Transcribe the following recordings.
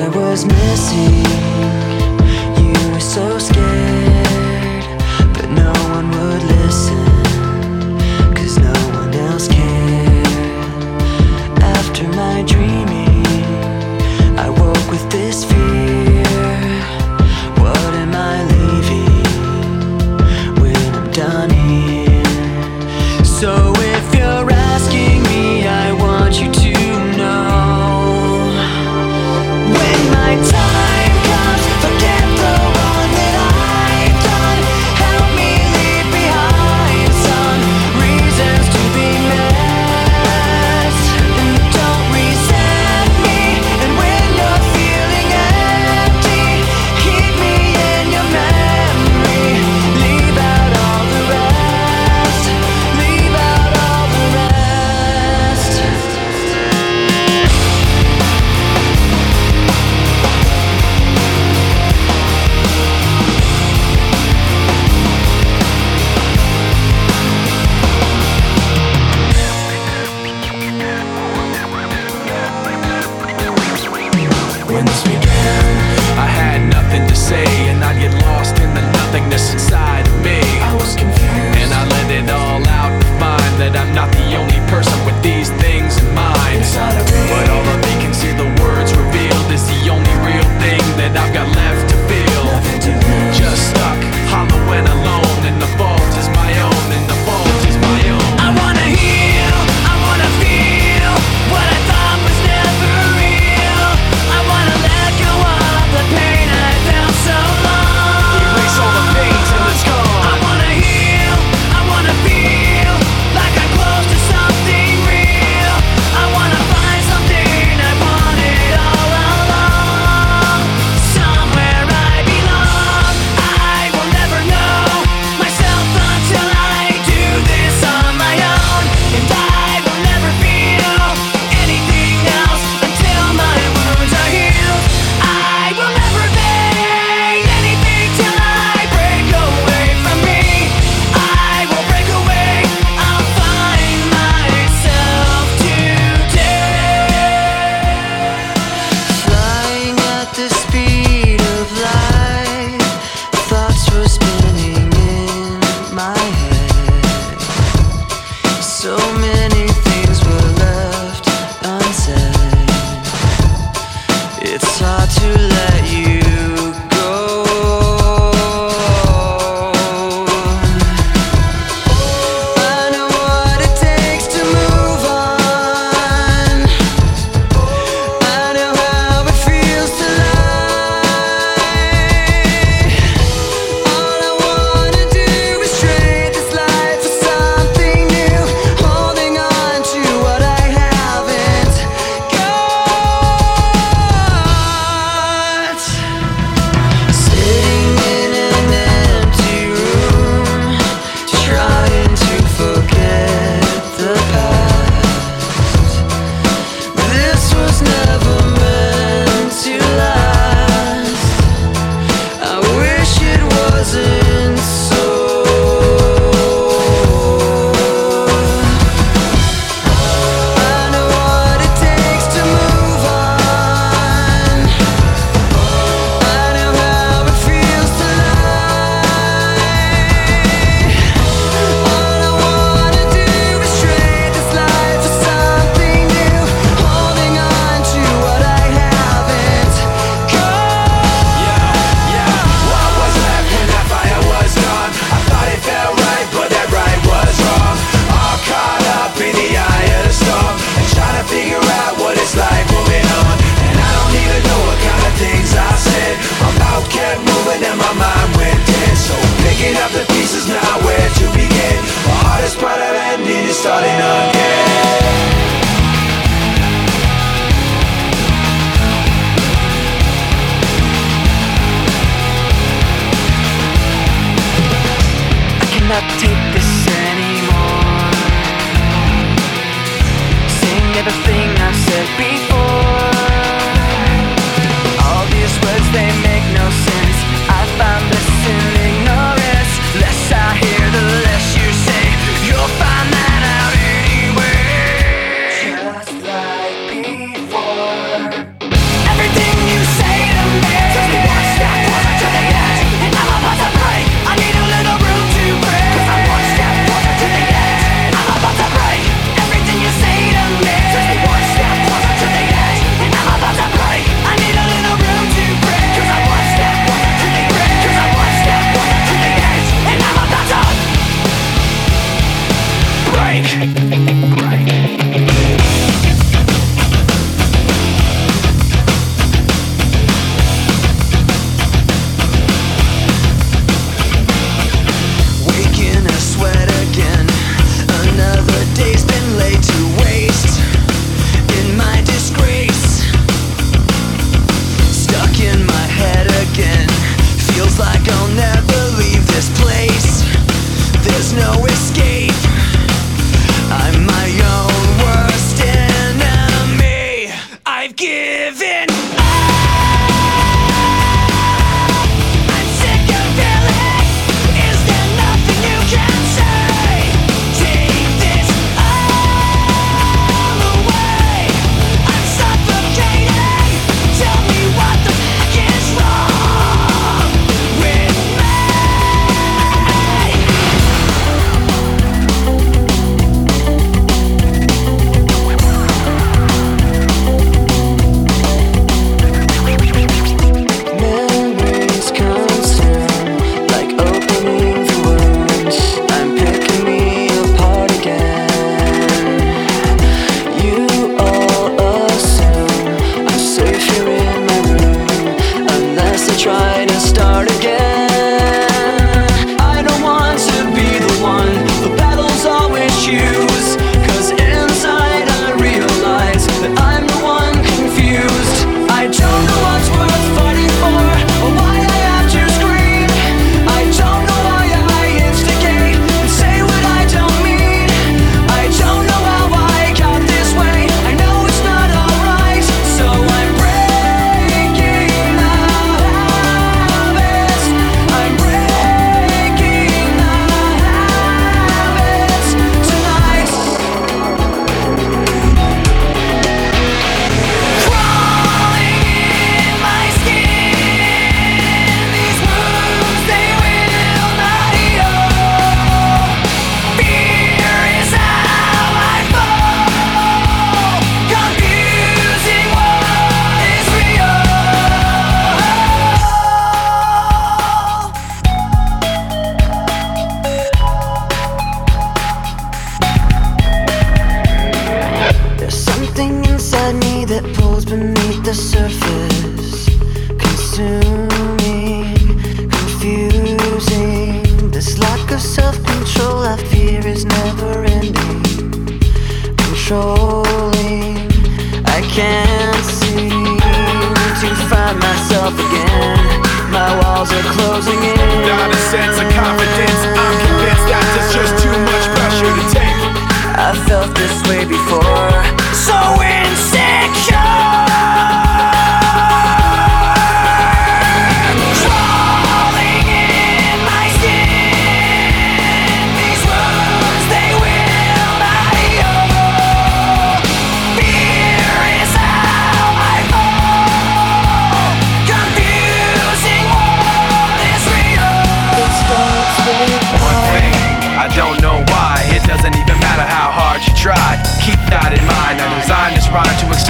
I was missing. self-control I fear is never ending. Controlling I can't seem to find myself again. My walls are closing in. Not a sense of confidence. I'm convinced that just too much pressure to take. I felt this way before. So insecure.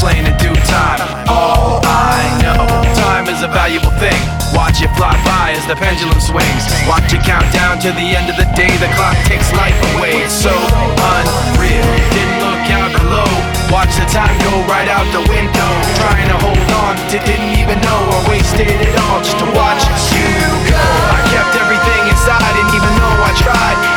plane in due time. All I know, time is a valuable thing. Watch it fly by as the pendulum swings. Watch it count down to the end of the day. The clock takes life away. It's so unreal. Didn't look out below. Watch the time go right out the window. Trying to hold on to didn't even know I wasted it all just to watch you go. I kept everything inside, and even though I tried.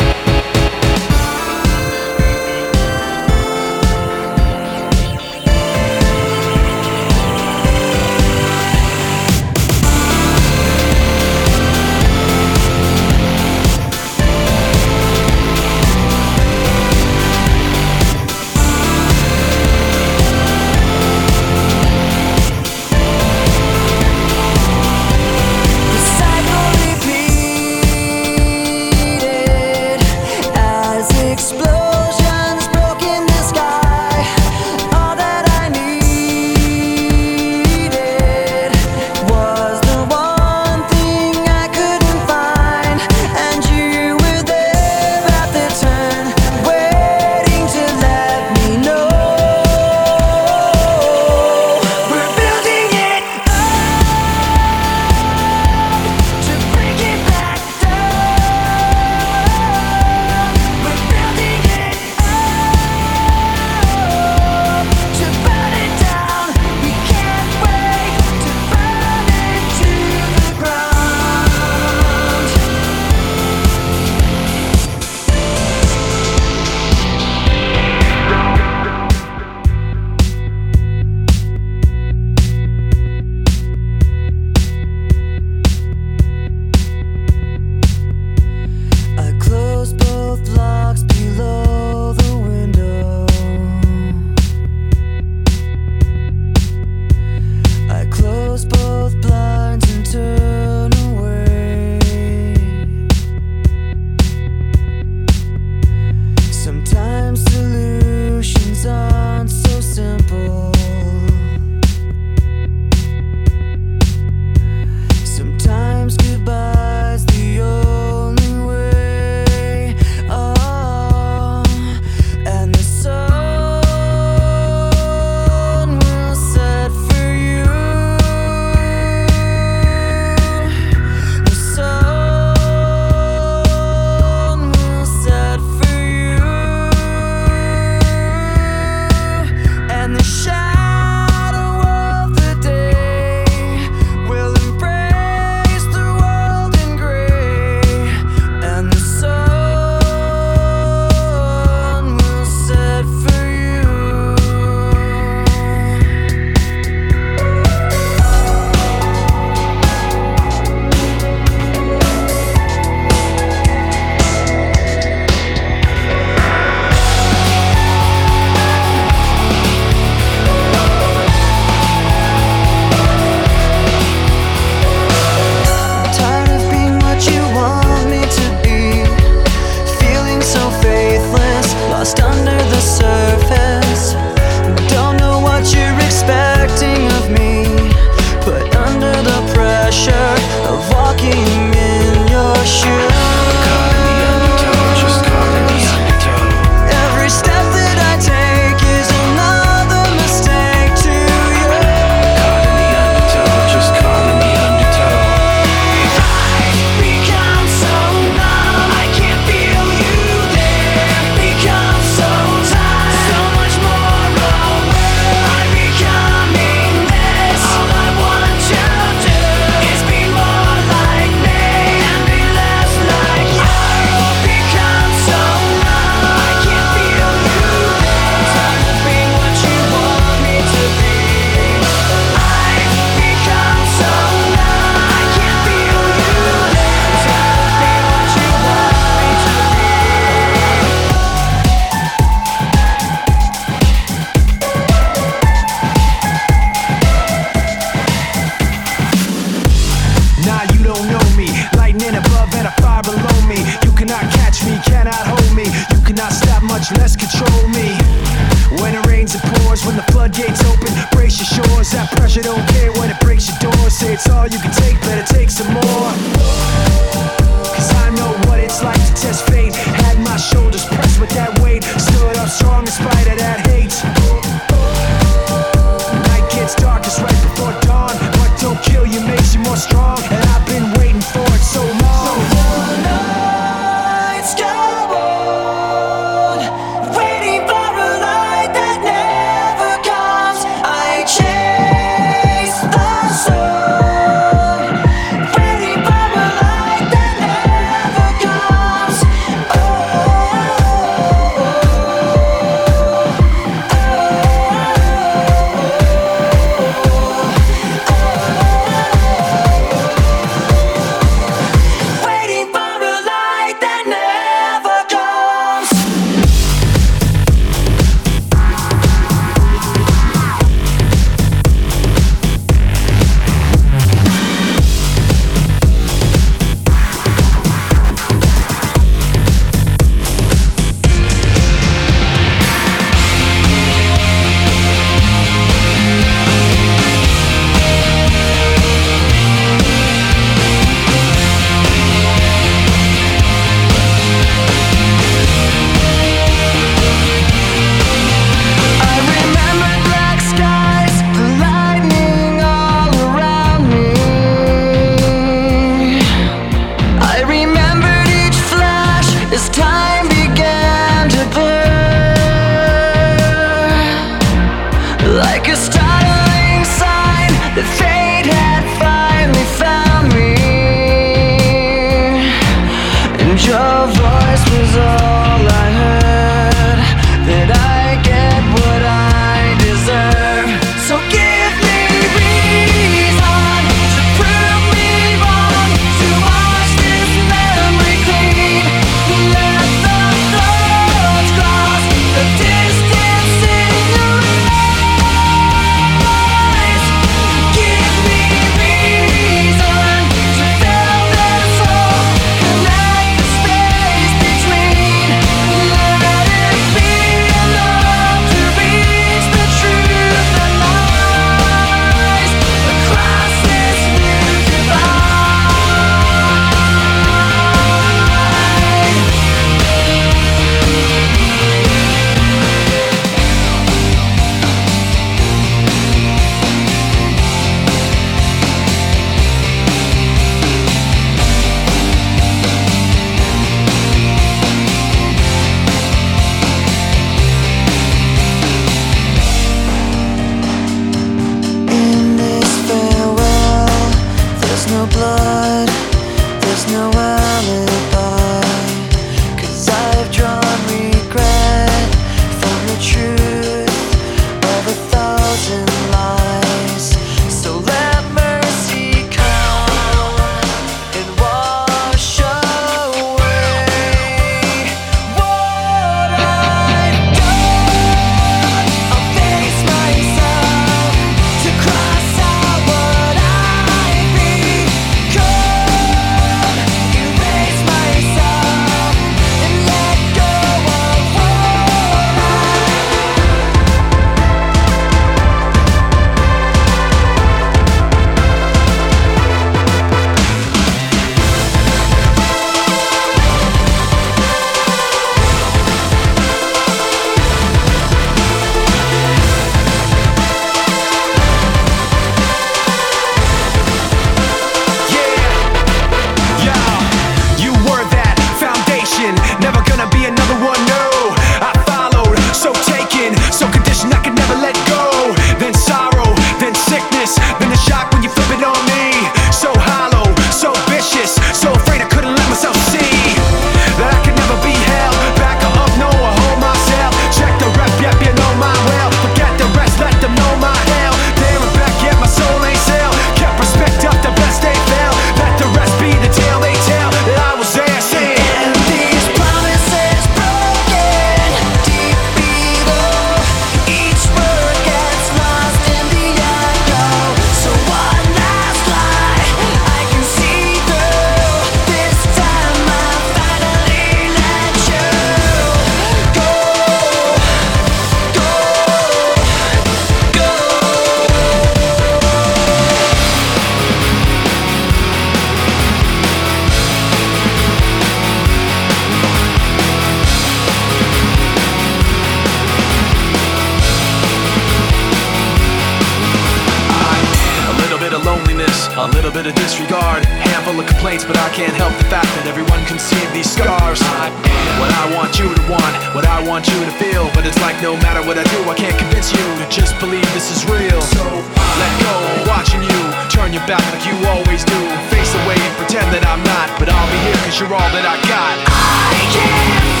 This is real. So let go, watching you turn your back like you always do. Face away and pretend that I'm not, but I'll be here cause you're all that I got. I can't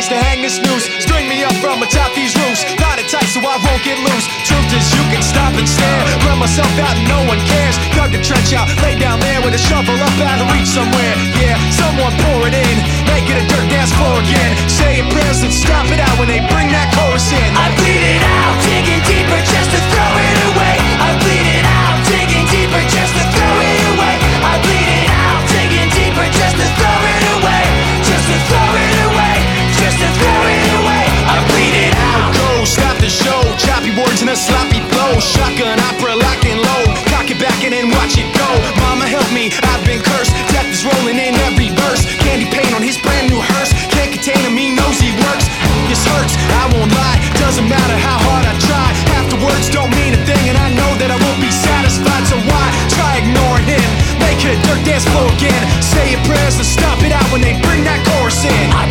place to hang this noose. String me up from atop these roofs. Tied it tight so I won't get loose. Truth is, you can stop and stare. Run myself out and no one cares. Dug a trench out, lay down there with a shovel up out of reach somewhere. Yeah, someone pour it in. Make it a dirt dance floor again. Say your prayers and stop it out when they bring that chorus in. I bleed it out, digging deeper just to throw it away. a sloppy blow. Shotgun opera locking low. Cock it back and then watch it go. Mama help me, I've been cursed. Death is rolling in every verse. Candy paint on his brand new hearse. Can't contain him, he knows he works. This hurts, I won't lie. Doesn't matter how hard I try. Half the words don't mean a thing, and I know that I won't be satisfied. So why try ignoring him? Make a dirt dance floor again. Say your prayers and stop it out when they bring that chorus in. I